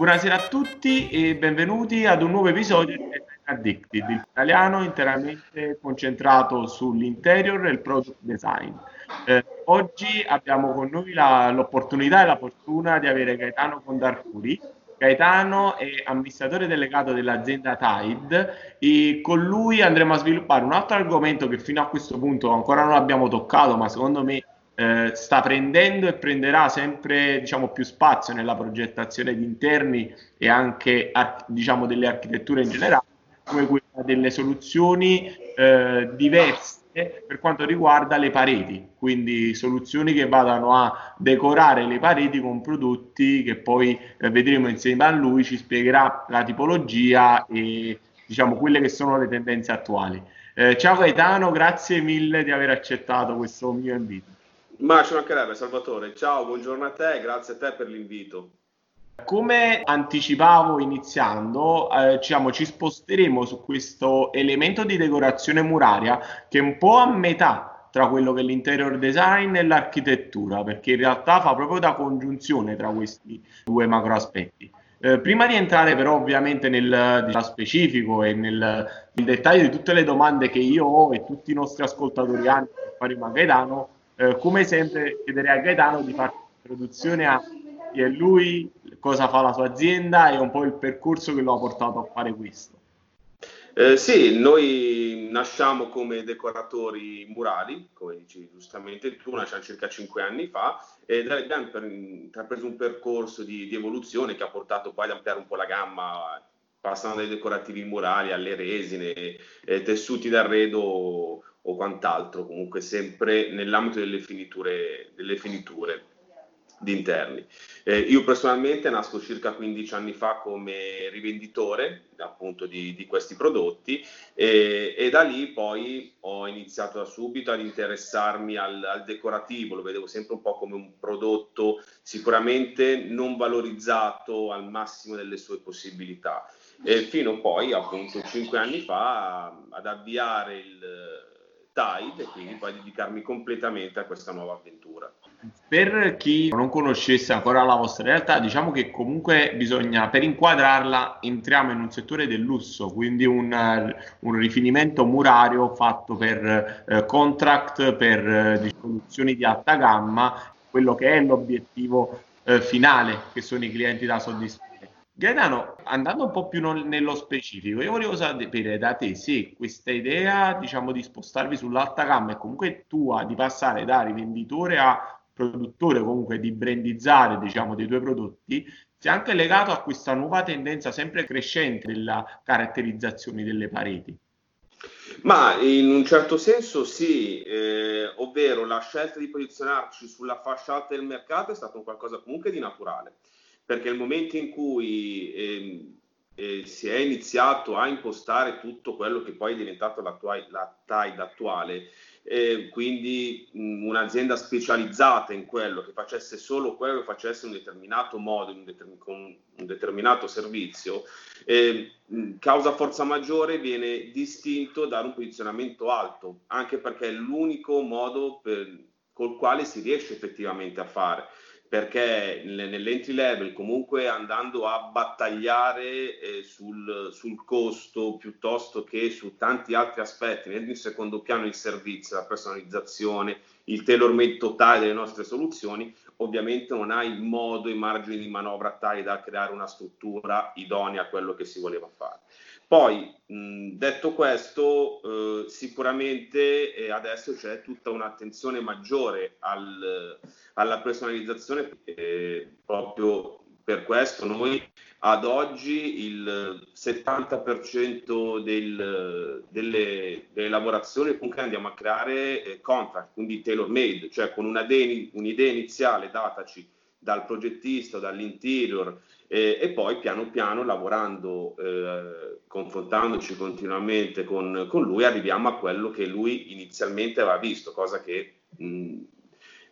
Buonasera a tutti e benvenuti ad un nuovo episodio di Addicted, l'italiano interamente concentrato sull'interior e il product design. Eh, oggi abbiamo con noi la, l'opportunità e la fortuna di avere Gaetano Condarcuri. Gaetano è amministratore delegato dell'azienda Tide e con lui andremo a sviluppare un altro argomento che fino a questo punto ancora non abbiamo toccato, ma secondo me eh, sta prendendo e prenderà sempre diciamo, più spazio nella progettazione di interni e anche diciamo, delle architetture in generale, come quella delle soluzioni eh, diverse per quanto riguarda le pareti, quindi soluzioni che vadano a decorare le pareti con prodotti che poi eh, vedremo insieme a lui, ci spiegherà la tipologia e diciamo quelle che sono le tendenze attuali. Eh, ciao Gaetano, grazie mille di aver accettato questo mio invito. Ma ci mancherebbe Salvatore, ciao, buongiorno a te, grazie a te per l'invito. Come anticipavo iniziando, eh, diciamo, ci sposteremo su questo elemento di decorazione muraria che è un po' a metà tra quello che è l'interior design e l'architettura, perché in realtà fa proprio da congiunzione tra questi due macro aspetti. Eh, prima di entrare però ovviamente nel diciamo, specifico e nel, nel, dettaglio di tutte le domande che io ho e tutti i nostri ascoltatori per fare Gaetano, eh, come sempre chiederei a Gaetano di fare un'introduzione a chi è lui, cosa fa la sua azienda e un po' il percorso che lo ha portato a fare questo. Eh, sì, noi nasciamo come decoratori murali, come dici giustamente tu, nasciamo circa cinque anni fa ed abbiamo intrapreso un percorso di, di, evoluzione che ha portato poi ad ampliare un po' la gamma, passando dai decorativi murali alle resine, eh, tessuti d'arredo o quant'altro, comunque sempre nell'ambito delle finiture, delle finiture di interni. Eh, io personalmente nasco circa 15 anni fa come rivenditore appunto di, di questi prodotti e, e, da lì poi ho iniziato da subito ad interessarmi al, al, decorativo, lo vedevo sempre un po' come un prodotto sicuramente non valorizzato al massimo delle sue possibilità. E fino poi appunto 5 anni fa ad avviare il Tide e quindi poi dedicarmi completamente a questa nuova avventura. Per chi non conoscesse ancora la vostra realtà, diciamo che comunque bisogna, per inquadrarla, entriamo in un settore del lusso, quindi un, un rifinimento murario fatto per eh, contract, per eh, soluzioni di alta gamma, quello che è l'obiettivo eh, finale, che sono i clienti da soddisfare. Gaetano, andando un po' più nello specifico, io volevo sapere da te se questa idea, diciamo, di spostarvi sull'alta gamma è comunque tua, di passare da rivenditore a produttore, comunque di brandizzare, diciamo, dei tuoi prodotti, sia anche legato a questa nuova tendenza sempre crescente della caratterizzazione delle pareti. Ma in un certo senso sì, eh, ovvero la scelta di posizionarci sulla fascia alta del mercato è stato un qualcosa comunque di naturale perché il momento in cui eh, eh, si è iniziato a impostare tutto quello che poi è diventato la, la TAID attuale, eh, quindi mh, un'azienda specializzata in quello, che facesse solo quello, che facesse un determinato modo, un determin- con un determinato servizio, eh, causa forza maggiore viene distinto da un posizionamento alto, anche perché è l'unico modo per, col quale si riesce effettivamente a fare perché nell'entry level comunque andando a battagliare eh, sul, sul, costo piuttosto che su tanti altri aspetti, nel secondo piano il servizio, la personalizzazione, il tailor made totale delle nostre soluzioni, ovviamente non hai modo e margini di manovra tali da creare una struttura idonea a quello che si voleva fare. Poi, mh, detto questo, eh, sicuramente eh, adesso c'è tutta un'attenzione maggiore al, alla personalizzazione, eh, proprio per questo noi ad oggi il 70% del, delle, delle, lavorazioni comunque andiamo a creare eh, contract, quindi tailor made, cioè con una de- un'idea iniziale dataci dal progettista, dall'interior eh, e poi piano piano lavorando, eh, confrontandoci continuamente con, con, lui, arriviamo a quello che lui inizialmente aveva visto, cosa che mh,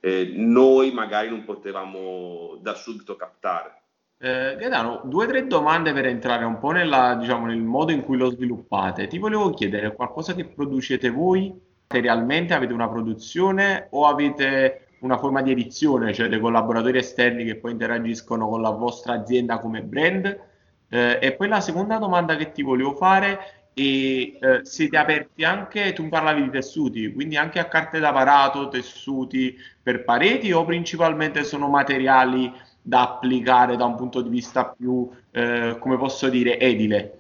eh, noi magari non potevamo da subito captare. Eh, Gaetano, due o tre domande per entrare un po' nella, diciamo, nel modo in cui lo sviluppate. Ti volevo chiedere qualcosa che producete voi? Materialmente avete una produzione o avete una forma di edizione, cioè dei collaboratori esterni che poi interagiscono con la vostra azienda come brand? Eh, e poi la seconda domanda che ti volevo fare e eh, siete aperti anche, tu parlavi di tessuti, quindi anche a carte d'aparato, tessuti per pareti o principalmente sono materiali da applicare da un punto di vista più, eh, come posso dire, edile?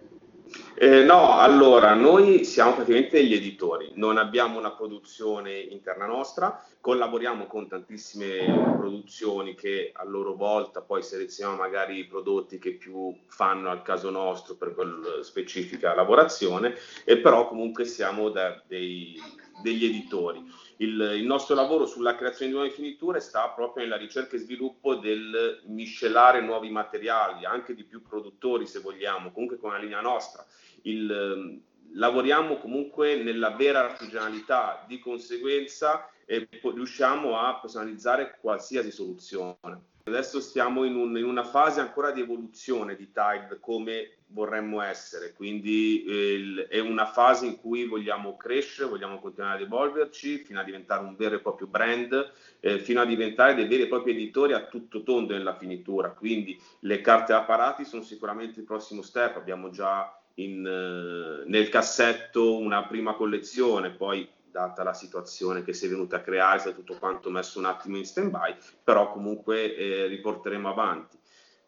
Eh, no, allora noi siamo praticamente gli editori, non abbiamo una produzione interna nostra, collaboriamo con tantissime produzioni che a loro volta poi selezioniamo magari i prodotti che più fanno al caso nostro per quella specifica lavorazione, e però comunque siamo dei, degli editori. Il, il, nostro lavoro sulla creazione di nuove finiture sta proprio nella ricerca e sviluppo del miscelare nuovi materiali, anche di più produttori se vogliamo, comunque con una linea nostra il, ehm, lavoriamo comunque nella vera artigianalità, di conseguenza eh, riusciamo a personalizzare qualsiasi soluzione. Adesso stiamo in, un, in, una fase ancora di evoluzione di Tide come vorremmo essere, quindi eh, è una fase in cui vogliamo crescere, vogliamo continuare ad evolverci fino a diventare un vero e proprio brand, eh, fino a diventare dei veri e propri editori a tutto tondo nella finitura. Quindi le carte apparati sono sicuramente il prossimo step, abbiamo già in, eh, nel cassetto una prima collezione, poi data la situazione che si è venuta a creare, è tutto quanto messo un attimo in stand-by, però comunque eh, riporteremo avanti.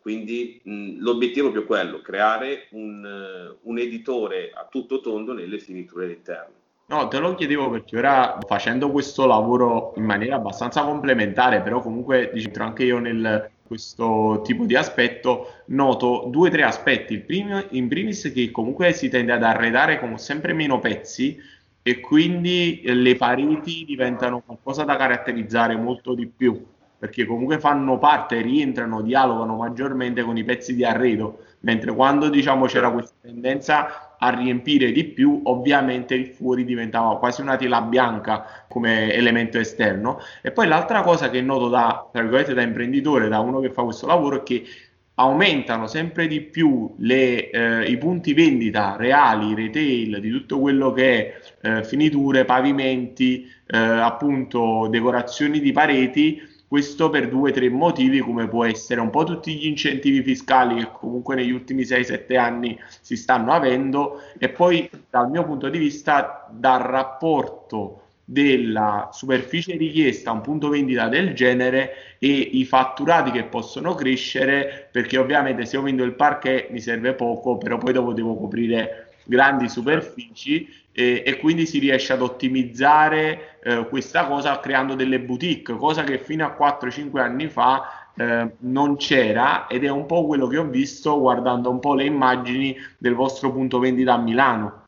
Quindi mh, l'obiettivo è proprio quello, creare un, uh, un, editore a tutto tondo nelle finiture all'interno. No, te lo chiedevo perché ora facendo questo lavoro in maniera abbastanza complementare, però comunque diciamo anche io nel, questo tipo di aspetto, noto due o tre aspetti. Il primo, in primis, che comunque si tende ad arredare con sempre meno pezzi e quindi le pareti diventano qualcosa da caratterizzare molto di più perché comunque fanno parte, rientrano, dialogano maggiormente con i pezzi di arredo, mentre quando diciamo c'era questa tendenza a riempire di più, ovviamente il fuori diventava quasi una tela bianca come elemento esterno. E poi l'altra cosa che noto da, da imprenditore, da uno che fa questo lavoro, è che aumentano sempre di più le, eh, i punti vendita reali, retail, di tutto quello che è eh, finiture, pavimenti, eh, appunto decorazioni di pareti, questo per due o tre motivi, come può essere un po' tutti gli incentivi fiscali che comunque negli ultimi 6-7 anni si stanno avendo, e poi dal mio punto di vista dal rapporto della superficie richiesta a un punto vendita del genere e i fatturati che possono crescere perché ovviamente se io vendo il parquet mi serve poco però poi dopo devo coprire grandi superfici e, e quindi si riesce ad ottimizzare eh, questa cosa creando delle boutique, cosa che fino a 4-5 anni fa eh, non c'era ed è un po' quello che ho visto guardando un po' le immagini del vostro punto vendita a Milano.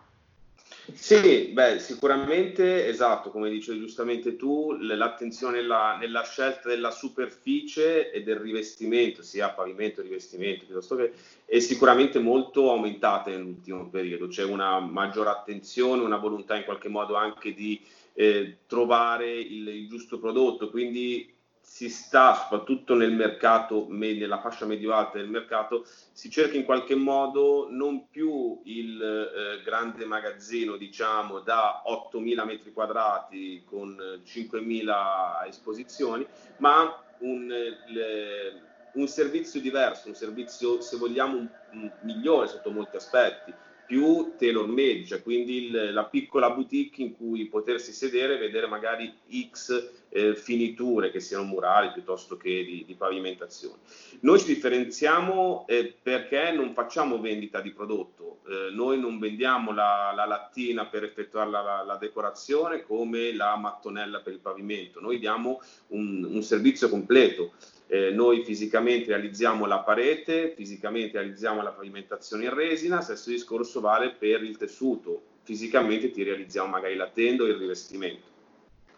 Sì, beh, sicuramente esatto, come dicevi giustamente tu, l'attenzione nella, nella, scelta della superficie e del rivestimento, sia pavimento, rivestimento, piuttosto che è sicuramente molto aumentata nell'ultimo periodo. C'è una maggiore attenzione, una volontà in qualche modo anche di eh, trovare il, il giusto prodotto, quindi si sta soprattutto nel mercato, nella fascia medio-alta del mercato, si cerca in qualche modo non più il eh, grande magazzino, diciamo, da 8.000 metri quadrati con 5.000 esposizioni, ma un, le, un servizio diverso, un servizio, se vogliamo, un, un migliore sotto molti aspetti più tailor made, cioè quindi il, la piccola boutique in cui potersi sedere e vedere magari X eh, finiture che siano murali piuttosto che di, di pavimentazione. Noi ci differenziamo eh, perché non facciamo vendita di prodotto, eh, noi non vendiamo la, la, lattina per effettuare la, la, decorazione come la mattonella per il pavimento, noi diamo un, un servizio completo eh, noi fisicamente realizziamo la parete, fisicamente realizziamo la pavimentazione in resina, stesso discorso vale per il tessuto, fisicamente ti realizziamo magari la tenda o il rivestimento.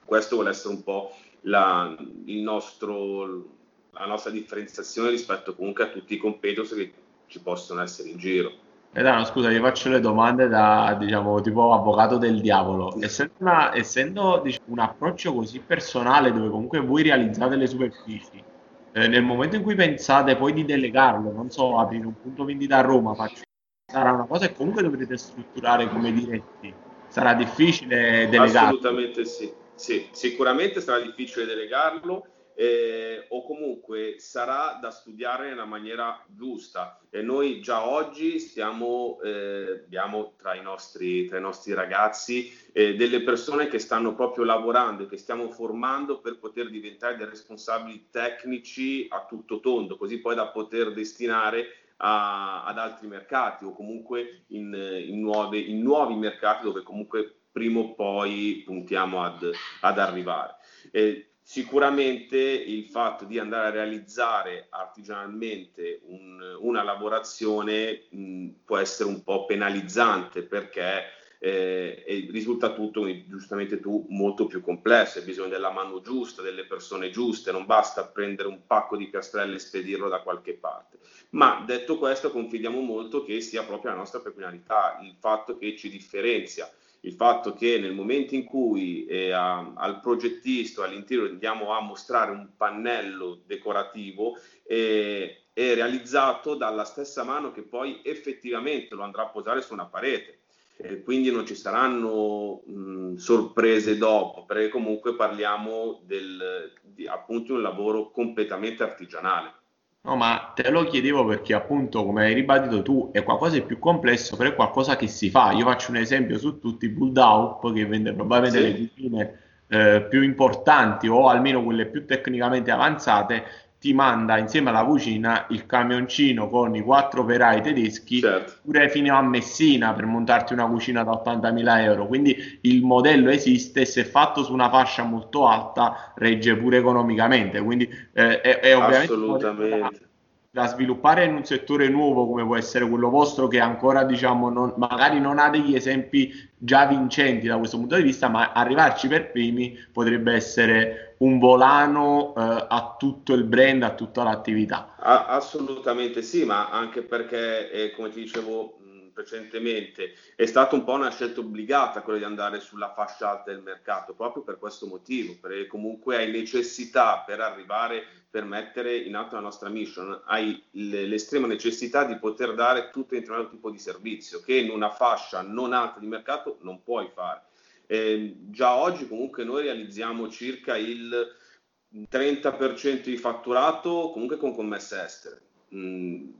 Questo vuole essere un po' la, nostro, la nostra differenziazione rispetto comunque a tutti i competitors che ci possono essere in giro. Edano, scusa, vi faccio le domande da, diciamo, tipo avvocato del diavolo. Essendo, una, essendo diciamo, un approccio così personale dove comunque voi realizzate le superfici, eh, nel momento in cui pensate poi di delegarlo, non so, aprire un punto vendita a Roma, faccio, sarà una cosa che comunque dovrete strutturare come diretti. Sarà difficile delegare. Assolutamente sì. sì, sicuramente sarà difficile delegarlo eh, o comunque sarà da studiare nella maniera giusta. E noi già oggi stiamo, eh, abbiamo tra i nostri, tra i nostri ragazzi eh, delle persone che stanno proprio lavorando e che stiamo formando per poter diventare dei responsabili tecnici a tutto tondo, così poi da poter destinare a, ad altri mercati o comunque in, in, nuove, in nuovi mercati dove comunque prima o poi puntiamo ad, ad arrivare. Eh, Sicuramente il fatto di andare a realizzare artigianalmente un, una lavorazione mh, può essere un po' penalizzante perché eh, risulta tutto, giustamente tu, molto più complesso, hai bisogno della mano giusta, delle persone giuste, non basta prendere un pacco di piastrelle e spedirlo da qualche parte. Ma detto questo, confidiamo molto che sia proprio la nostra peculiarità, il fatto che ci differenzia il fatto che nel momento in cui eh, a, al progettista all'interior andiamo a mostrare un pannello decorativo eh, è realizzato dalla stessa mano che poi effettivamente lo andrà a posare su una parete. Eh, quindi non ci saranno mh, sorprese dopo, perché comunque parliamo del, di appunto un lavoro completamente artigianale. No, ma te lo chiedevo perché appunto, come hai ribadito tu, è qualcosa di più complesso, però è qualcosa che si fa. Io faccio un esempio su tutti, Bulldaup, che vende probabilmente sì. le cucine eh, più importanti o almeno quelle più tecnicamente avanzate, ti manda insieme alla cucina il camioncino con i quattro operai tedeschi certo. pure fino a Messina per montarti una cucina da 80.000 euro. Quindi il modello esiste e se fatto su una fascia molto alta regge pure economicamente. Quindi eh, è, è ovviamente Assolutamente da sviluppare in un settore nuovo come può essere quello vostro che ancora diciamo non, magari non ha degli esempi già vincenti da questo punto di vista ma arrivarci per primi potrebbe essere un volano eh, a tutto il brand a tutta l'attività. Assolutamente sì ma anche perché eh, come ti dicevo precedentemente, è stata un po' una scelta obbligata quella di andare sulla fascia alta del mercato, proprio per questo motivo, perché comunque hai necessità per arrivare, per mettere in atto la nostra mission, hai l'estrema necessità di poter dare tutto un determinato tipo di servizio che in una fascia non alta di mercato non puoi fare. Eh, già oggi comunque noi realizziamo circa il 30% di fatturato comunque con commesse estere. Mm,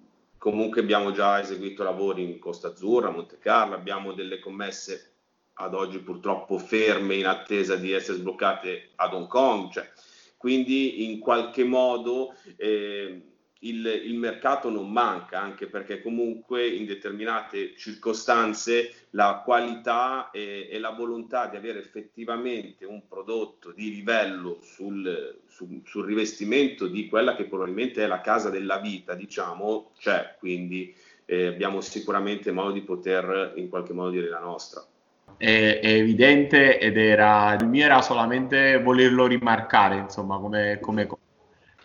Comunque abbiamo già eseguito lavori in Costa Azzurra, Monte Carlo, abbiamo delle commesse ad oggi purtroppo ferme in attesa di essere sbloccate ad Hong Kong, cioè, quindi in qualche modo eh, il, il, mercato non manca, anche perché comunque in determinate circostanze la qualità e, e la volontà di avere effettivamente un prodotto di livello sul, sul, sul, rivestimento di quella che probabilmente è la casa della vita, diciamo, c'è, quindi eh, abbiamo sicuramente modo di poter in qualche modo dire la nostra. È, è, evidente ed era il mio era solamente volerlo rimarcare, insomma, come, come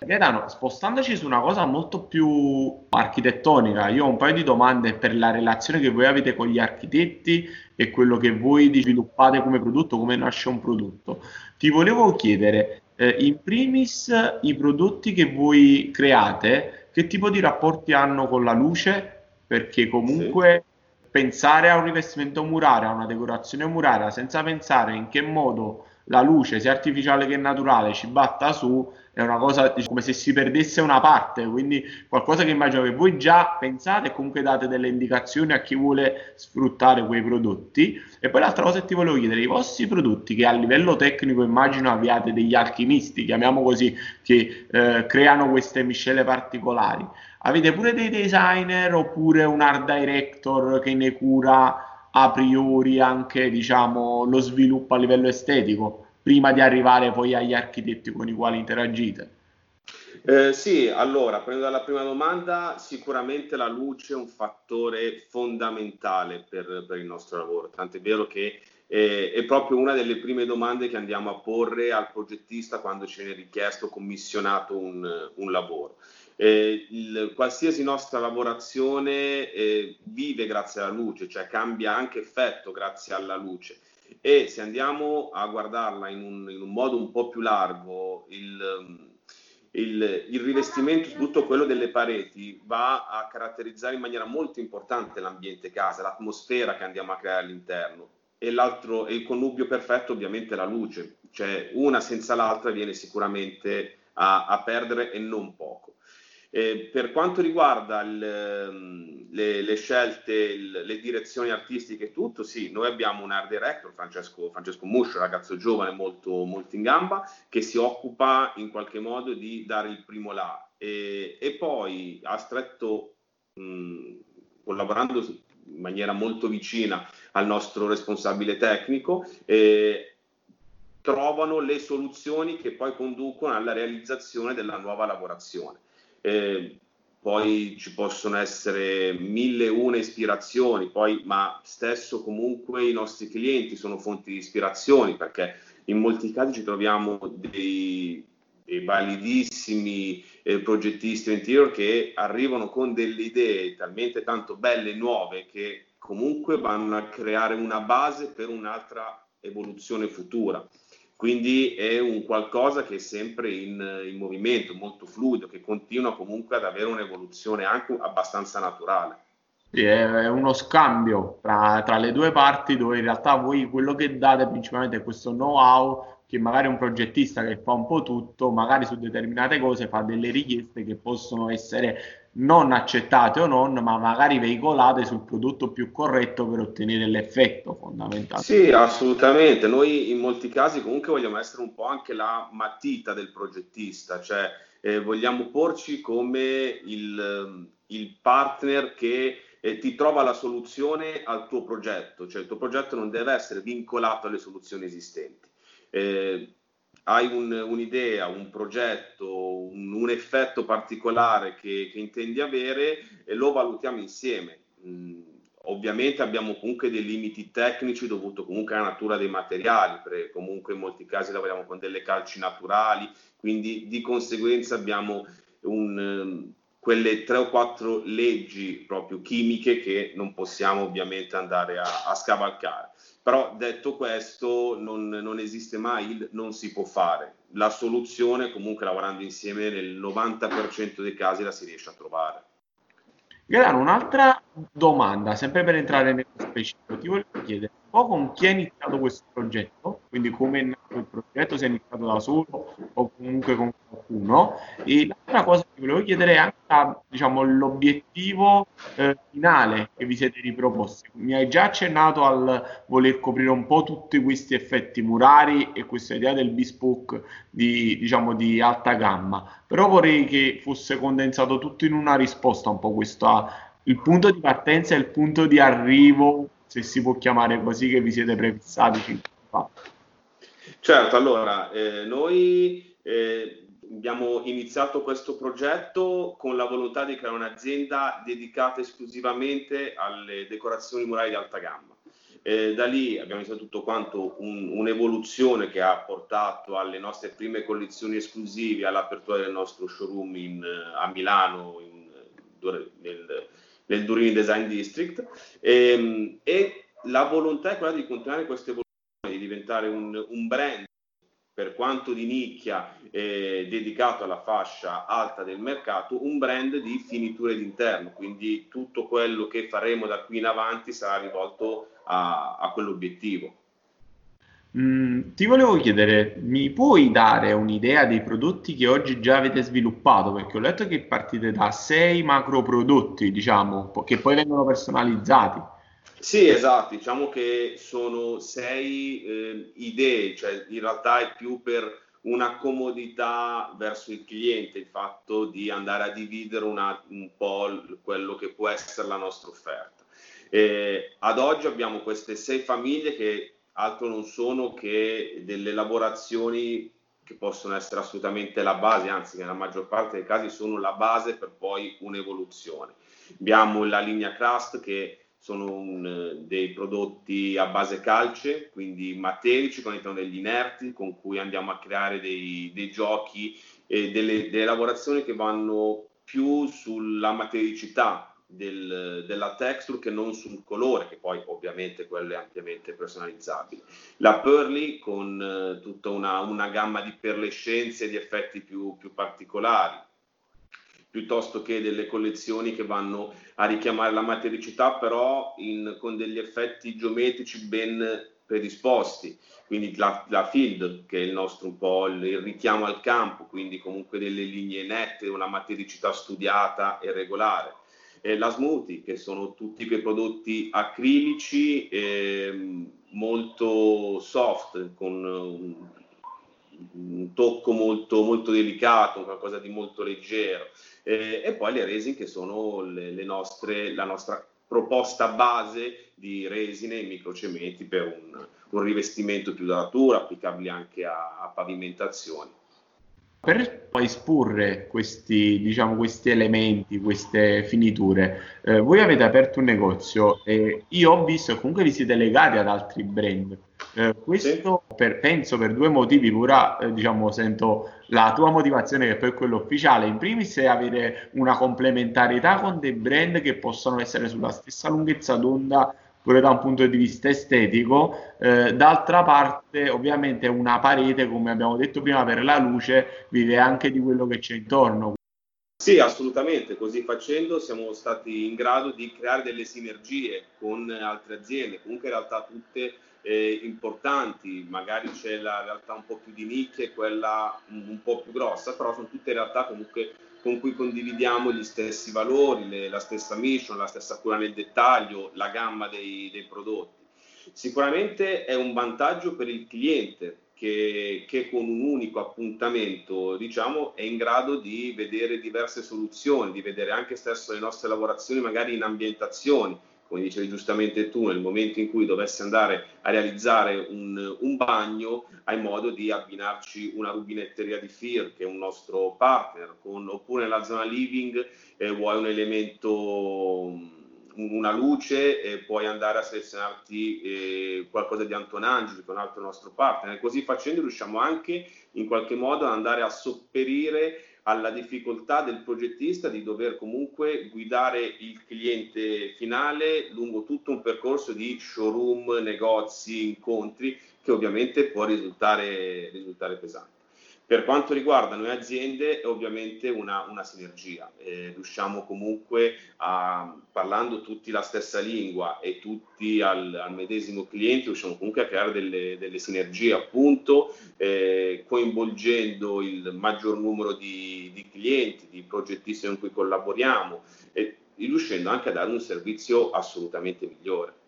Gaetano, spostandoci su una cosa molto più architettonica, io ho un paio di domande per la relazione che voi avete con gli architetti e quello che voi sviluppate come prodotto, come nasce un prodotto. Ti volevo chiedere, eh, in primis, i prodotti che voi create, che tipo di rapporti hanno con la luce? Perché comunque sì. Pensare a un rivestimento murario, a una decorazione muraria, senza pensare in che modo la luce, sia artificiale che naturale, ci batta su, è una cosa come se si perdesse una parte, quindi qualcosa che immagino che voi già pensate e comunque date delle indicazioni a chi vuole sfruttare quei prodotti. E poi l'altra cosa che ti volevo chiedere, i vostri prodotti che a livello tecnico immagino abbiate degli alchimisti, chiamiamo così, che eh, creano queste miscele particolari, avete pure dei designer oppure un art director che ne cura a priori anche diciamo, lo sviluppo a livello estetico prima di arrivare poi agli architetti con i quali interagite? Eh, sì, allora, prendo dalla prima domanda, sicuramente la luce è un fattore fondamentale per, per il nostro lavoro, tant'è vero che eh, è proprio una delle prime domande che andiamo a porre al progettista quando ce ne è richiesto, commissionato un, un lavoro. Eh, il, qualsiasi nostra lavorazione eh, vive grazie alla luce, cioè cambia anche effetto grazie alla luce. E se andiamo a guardarla in un, in un modo un po' più largo, il, il, il, rivestimento, tutto quello delle pareti, va a caratterizzare in maniera molto importante l'ambiente casa, l'atmosfera che andiamo a creare all'interno. E l'altro, e il connubio perfetto ovviamente la luce. cioè una senza l'altra viene sicuramente a, a perdere e non poco. Eh, per quanto riguarda il, ehm, le, le, scelte, il, le direzioni artistiche e tutto, sì, noi abbiamo un art director, Francesco, Francesco Muscio, ragazzo giovane, molto, molto in gamba, che si occupa in qualche modo di dare il primo là. E, e poi ha stretto, mh, collaborando in maniera molto vicina al nostro responsabile tecnico, eh, trovano le soluzioni che poi conducono alla realizzazione della nuova lavorazione. Poi ci possono essere mille e una ispirazioni, poi, ma stesso comunque i nostri clienti sono fonti di ispirazione perché in molti casi ci troviamo dei, dei validissimi eh, progettisti interior che arrivano con delle idee talmente tanto belle e nuove che comunque vanno a creare una base per un'altra evoluzione futura. Quindi è un qualcosa che è sempre in, in, movimento, molto fluido, che continua comunque ad avere un'evoluzione anche abbastanza naturale. Sì, è uno scambio tra, tra, le due parti dove in realtà voi quello che date principalmente è questo know-how che magari un progettista che fa un po' tutto, magari su determinate cose fa delle richieste che possono essere non accettate o non, ma magari veicolate sul prodotto più corretto per ottenere l'effetto fondamentale. Sì, assolutamente. Noi in molti casi comunque vogliamo essere un po' anche la matita del progettista, cioè eh, vogliamo porci come il, il partner che eh, ti trova la soluzione al tuo progetto, cioè il tuo progetto non deve essere vincolato alle soluzioni esistenti. Eh, hai un, un'idea, un progetto, un, un effetto particolare che, che, intendi avere e lo valutiamo insieme. Mm, ovviamente abbiamo comunque dei limiti tecnici dovuto comunque alla natura dei materiali, perché comunque in molti casi lavoriamo con delle calci naturali, quindi di conseguenza abbiamo un, quelle tre o quattro leggi proprio chimiche che non possiamo ovviamente andare a, a scavalcare. Però detto questo, non, non, esiste mai il non si può fare. La soluzione, comunque lavorando insieme, nel 90% dei casi la si riesce a trovare. Gaetano, un'altra domanda, sempre per entrare nello specifico, ti volevo chiedere un po' con chi è iniziato questo progetto, quindi come è nato il progetto, se è iniziato da solo o comunque con qualcuno. E l'altra cosa che volevo chiedere è anche diciamo, l'obiettivo eh, finale che vi siete riproposti. Mi hai già accennato al voler coprire un po' tutti questi effetti murari e questa idea del bespoke di, diciamo, di alta gamma, però vorrei che fosse condensato tutto in una risposta, un po' questo, il punto di partenza e il punto di arrivo, se si può chiamare così, che vi siete prefissati. Certo, allora, eh, noi eh, abbiamo iniziato questo progetto con la volontà di creare un'azienda dedicata esclusivamente alle decorazioni murali di alta gamma. Eh, da lì abbiamo iniziato tutto quanto un, un'evoluzione che ha portato alle nostre prime collezioni esclusive, all'apertura del nostro showroom in, a Milano, in, nel, nel Durini Design District. E, ehm, e, la volontà è quella di continuare questa evoluzione, di diventare un, un brand per quanto di nicchia eh, dedicato alla fascia alta del mercato, un brand di finiture d'interno, quindi tutto quello che faremo da qui in avanti sarà rivolto a, a quell'obiettivo. Mm, ti volevo chiedere, mi puoi dare un'idea dei prodotti che oggi già avete sviluppato? Perché ho letto che partite da sei macro prodotti, diciamo, che poi vengono personalizzati. Sì, esatto, diciamo che sono sei eh, idee, cioè in realtà è più per una comodità verso il cliente, il fatto di andare a dividere una, un po' quello che può essere la nostra offerta. Eh, ad oggi abbiamo queste sei famiglie che altro non sono che delle elaborazioni che possono essere assolutamente la base, anzi nella maggior parte dei casi sono la base per poi un'evoluzione. Abbiamo la linea Crust che sono un, dei prodotti a base calce, quindi materici con all'interno degli inerti, con cui andiamo a creare dei, dei giochi e delle, delle lavorazioni che vanno più sulla matericità del, della texture che non sul colore, che poi ovviamente quello è ampiamente personalizzabile. La Pearly con eh, tutta una, una, gamma di perlescenze e di effetti più, più particolari piuttosto che delle collezioni che vanno a richiamare la matericità, però in, con degli effetti geometrici ben predisposti, quindi la, la, field che è il nostro un po' il, il, richiamo al campo, quindi comunque delle linee nette, una matericità studiata e regolare. E la smoothie, che sono tutti quei prodotti acrilici eh, molto soft, con un, un tocco molto, molto, delicato, qualcosa di molto leggero. Eh, e poi le resin che sono le, le nostre, la nostra proposta base di resine e microcementi per un, un rivestimento più duratura, applicabili anche a, a pavimentazioni. Per poi esporre questi, diciamo, questi elementi, queste finiture, eh, voi avete aperto un negozio e io ho visto che comunque vi siete legati ad altri brand. Eh, questo sì. per, penso per due motivi, pura eh, diciamo, sento la tua motivazione che poi è quella ufficiale. In primis è avere una complementarietà con dei brand che possono essere sulla stessa lunghezza d'onda pure da un punto di vista estetico. Eh, d'altra parte, ovviamente, una parete, come abbiamo detto prima, per la luce vive anche di quello che c'è intorno. Sì, assolutamente. Così facendo siamo stati in grado di creare delle sinergie con altre aziende, comunque in realtà tutte eh, importanti, magari c'è la realtà un po' più di nicchia e quella un, un po' più grossa, però sono tutte realtà comunque con cui condividiamo gli stessi valori, le, la stessa mission, la stessa cura nel dettaglio, la gamma dei, dei prodotti. Sicuramente è un vantaggio per il cliente che, che, con un unico appuntamento diciamo, è in grado di vedere diverse soluzioni, di vedere anche stesso le nostre lavorazioni magari in ambientazioni come dicevi giustamente tu, nel momento in cui dovessi andare a realizzare un, un, bagno, hai modo di abbinarci una rubinetteria di FIR, che è un nostro partner, con, oppure nella zona living eh, vuoi un elemento una luce e puoi andare a selezionarti eh, qualcosa di Antonangeli, che è un altro nostro partner. Così facendo riusciamo anche in qualche modo ad andare a sopperire alla difficoltà del progettista di dover comunque guidare il cliente finale lungo tutto un percorso di showroom, negozi, incontri che ovviamente può risultare, risultare pesante. Per quanto riguarda noi aziende è ovviamente una, una sinergia, eh, riusciamo comunque a, parlando tutti la stessa lingua e tutti al, al medesimo cliente, riusciamo comunque a creare delle, delle sinergie appunto, eh, coinvolgendo il maggior numero di, di, clienti, di progettisti con cui collaboriamo e riuscendo anche a dare un servizio assolutamente migliore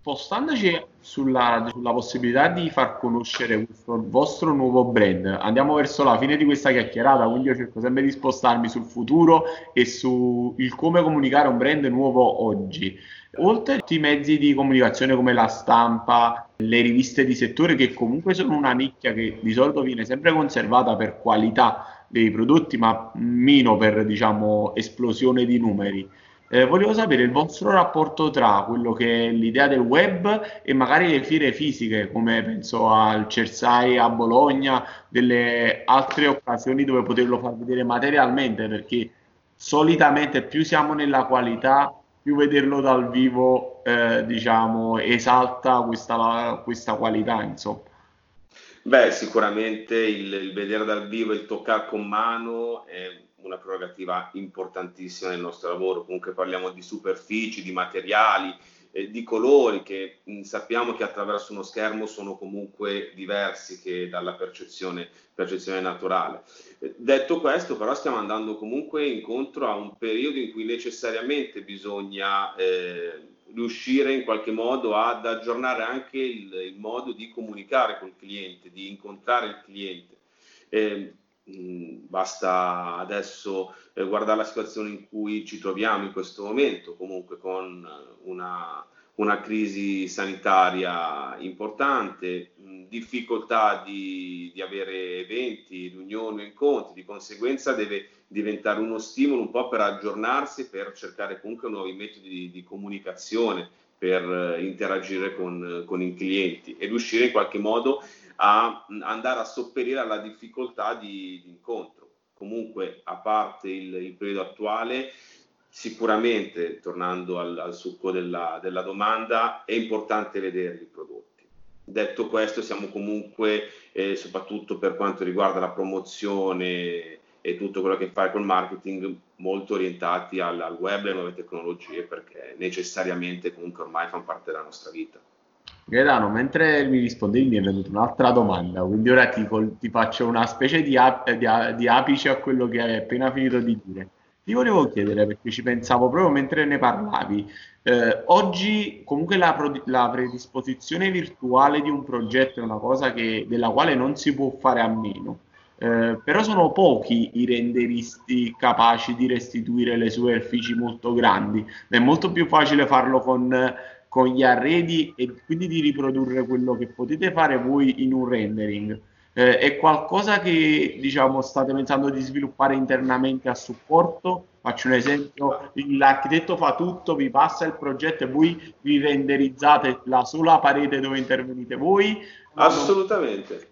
spostandoci sulla, sulla, possibilità di far conoscere questo vostro nuovo brand, andiamo verso la fine di questa chiacchierata, quindi io cerco sempre di spostarmi sul futuro e sul come comunicare un brand nuovo oggi. Oltre a tutti i mezzi di comunicazione come la stampa, le riviste di settore che comunque sono una nicchia che di solito viene sempre conservata per qualità dei prodotti, ma meno per diciamo esplosione di numeri. Eh, volevo sapere il vostro rapporto tra quello che è l'idea del web e magari le fiere fisiche, come penso al Cersai a Bologna, delle altre occasioni dove poterlo far vedere materialmente, perché solitamente più siamo nella qualità, più vederlo dal vivo, eh, diciamo, esalta questa, questa qualità, insomma. Beh, sicuramente il, il vedere dal vivo, il toccare con mano è una prerogativa importantissima nel nostro lavoro. Comunque parliamo di superfici, di materiali, eh, di colori che mh, sappiamo che attraverso uno schermo sono comunque diversi che dalla percezione, percezione naturale. Eh, detto questo, però, stiamo andando comunque incontro a un periodo in cui necessariamente bisogna eh, riuscire in qualche modo ad aggiornare anche il, il, modo di comunicare col cliente, di incontrare il cliente. Eh, basta adesso eh, guardare la situazione in cui ci troviamo in questo momento, comunque con una, una crisi sanitaria importante, mh, difficoltà di, di, avere eventi, riunioni, incontri, di conseguenza deve diventare uno stimolo un po' per aggiornarsi, per cercare comunque nuovi metodi di, di comunicazione, per eh, interagire con, con i clienti e riuscire in qualche modo a andare a sopperire alla difficoltà di, di incontro. Comunque, a parte il, il, periodo attuale, sicuramente, tornando al, al succo della, della, domanda, è importante vedere i prodotti. Detto questo, siamo comunque, eh, soprattutto per quanto riguarda la promozione e tutto quello che fa col marketing, molto orientati al, al web e alle nuove tecnologie, perché necessariamente comunque ormai fanno parte della nostra vita. Gaetano, mentre mi rispondevi mi è venuta un'altra domanda, quindi ora ti, ti faccio una specie di, ap- di a- di apice a quello che hai appena finito di dire. Ti volevo chiedere, perché ci pensavo proprio mentre ne parlavi, eh, oggi comunque la, pro- la predisposizione virtuale di un progetto è una cosa che- della quale non si può fare a meno. Eh, però sono pochi i renderisti capaci di restituire le superfici molto grandi. È molto più facile farlo con, con gli arredi e quindi di riprodurre quello che potete fare voi in un rendering. Eh, è qualcosa che diciamo state pensando di sviluppare internamente a supporto? Faccio un esempio, l'architetto fa tutto, vi passa il progetto e voi vi renderizzate la sola parete dove intervenite voi? Assolutamente.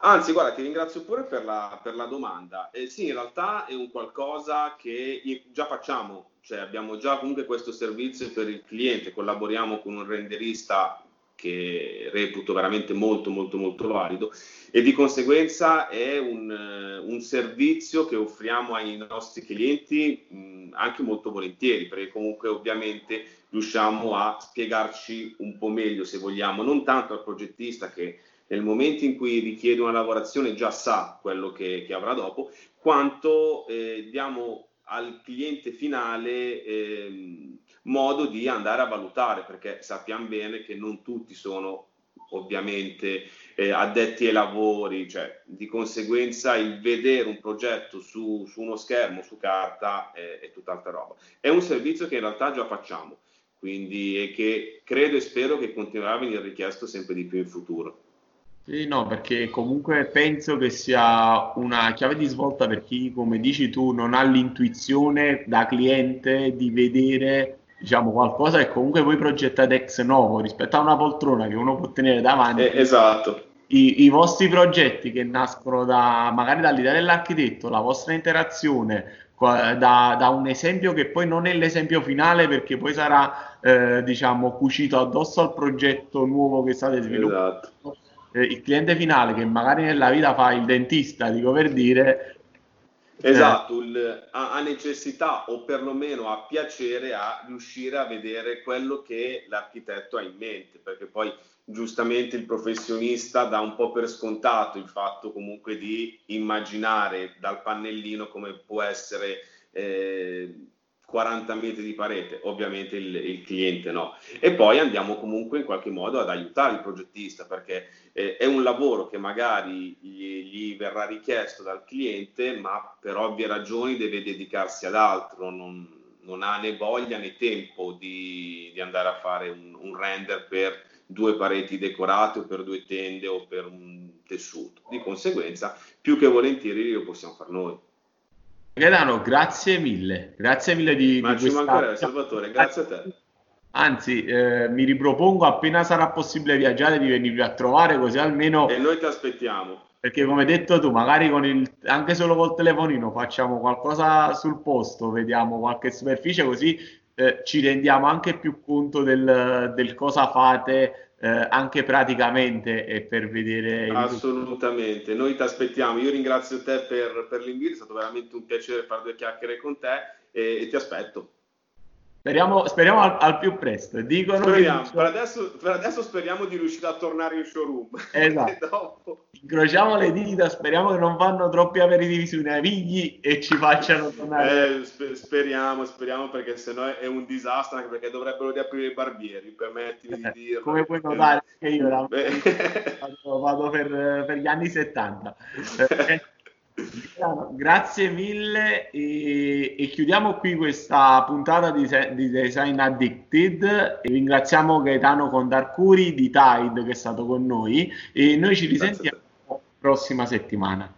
Anzi, guarda, ti ringrazio pure per la, per la domanda. Eh, sì, in realtà è un qualcosa che già facciamo, cioè abbiamo già comunque questo servizio per il cliente, collaboriamo con un renderista che reputo veramente molto molto molto valido e di conseguenza è un, eh, un servizio che offriamo ai nostri clienti mh, anche molto volentieri perché comunque ovviamente riusciamo a spiegarci un po' meglio se vogliamo, non tanto al progettista che nel momento in cui richiede una lavorazione già sa quello che, che avrà dopo, quanto eh, diamo al cliente finale eh, modo di andare a valutare, perché sappiamo bene che non tutti sono ovviamente eh, addetti ai lavori, cioè di conseguenza il vedere un progetto su, su uno schermo, su carta, è, è tutt'altra roba. È un servizio che in realtà già facciamo, quindi e che credo e spero che continuerà a venire richiesto sempre di più in futuro. Sì, no, perché comunque penso che sia una chiave di svolta per chi, come dici tu, non ha l'intuizione da cliente di vedere, diciamo, qualcosa che comunque voi progettate ex novo rispetto a una poltrona che uno può tenere davanti. Eh, esatto. I, I, vostri progetti che nascono da, magari dall'idea dell'architetto, la vostra interazione, da, da, un esempio che poi non è l'esempio finale perché poi sarà, eh, diciamo, cucito addosso al progetto nuovo che state sviluppando. Esatto il cliente finale che magari nella vita fa il dentista, dico per dire... Eh, esatto, il, ha, ha, necessità o perlomeno ha piacere a riuscire a vedere quello che l'architetto ha in mente, perché poi giustamente il professionista dà un po' per scontato il fatto comunque di immaginare dal pannellino come può essere eh, 40 metri di parete, ovviamente il, il, cliente no. E poi andiamo comunque in qualche modo ad aiutare il progettista perché eh, è un lavoro che magari gli, gli, verrà richiesto dal cliente, ma per ovvie ragioni deve dedicarsi ad altro, non, non ha né voglia né tempo di, di andare a fare un, un render per due pareti decorate o per due tende o per un tessuto. Di conseguenza, più che volentieri lo possiamo fare noi. Gaetano, grazie mille, grazie mille di, Ma di questa... Salvatore, grazie a te. Anzi, eh, mi ripropongo appena sarà possibile viaggiare di venirvi a trovare così almeno... E noi ti aspettiamo. Perché come hai detto tu, magari con il, anche solo col telefonino facciamo qualcosa sul posto, vediamo qualche superficie così eh, ci rendiamo anche più conto del, del cosa fate eh, anche praticamente e per vedere... Assolutamente, noi ti aspettiamo. Io ringrazio te per, per, l'invito, è stato veramente un piacere fare due chiacchiere con te e, e ti aspetto. Speriamo, speriamo al, al, più presto. Dicono speriamo. Che... Per, adesso, per, adesso, speriamo di riuscire a tornare in showroom. Esatto. Incrociamo le dita, speriamo che non fanno troppi aperitivi sui navigli e ci facciano tornare. Eh, sper- speriamo, speriamo perché sennò è un disastro, anche perché dovrebbero riaprire i barbieri, permettimi eh, di dirlo. Come puoi notare, che io vado, vado per, per, gli anni 70. Grazie mille e, e, chiudiamo qui questa puntata di, di, Design Addicted e ringraziamo Gaetano Condarcuri di Tide che è stato con noi e noi ci risentiamo prossima settimana.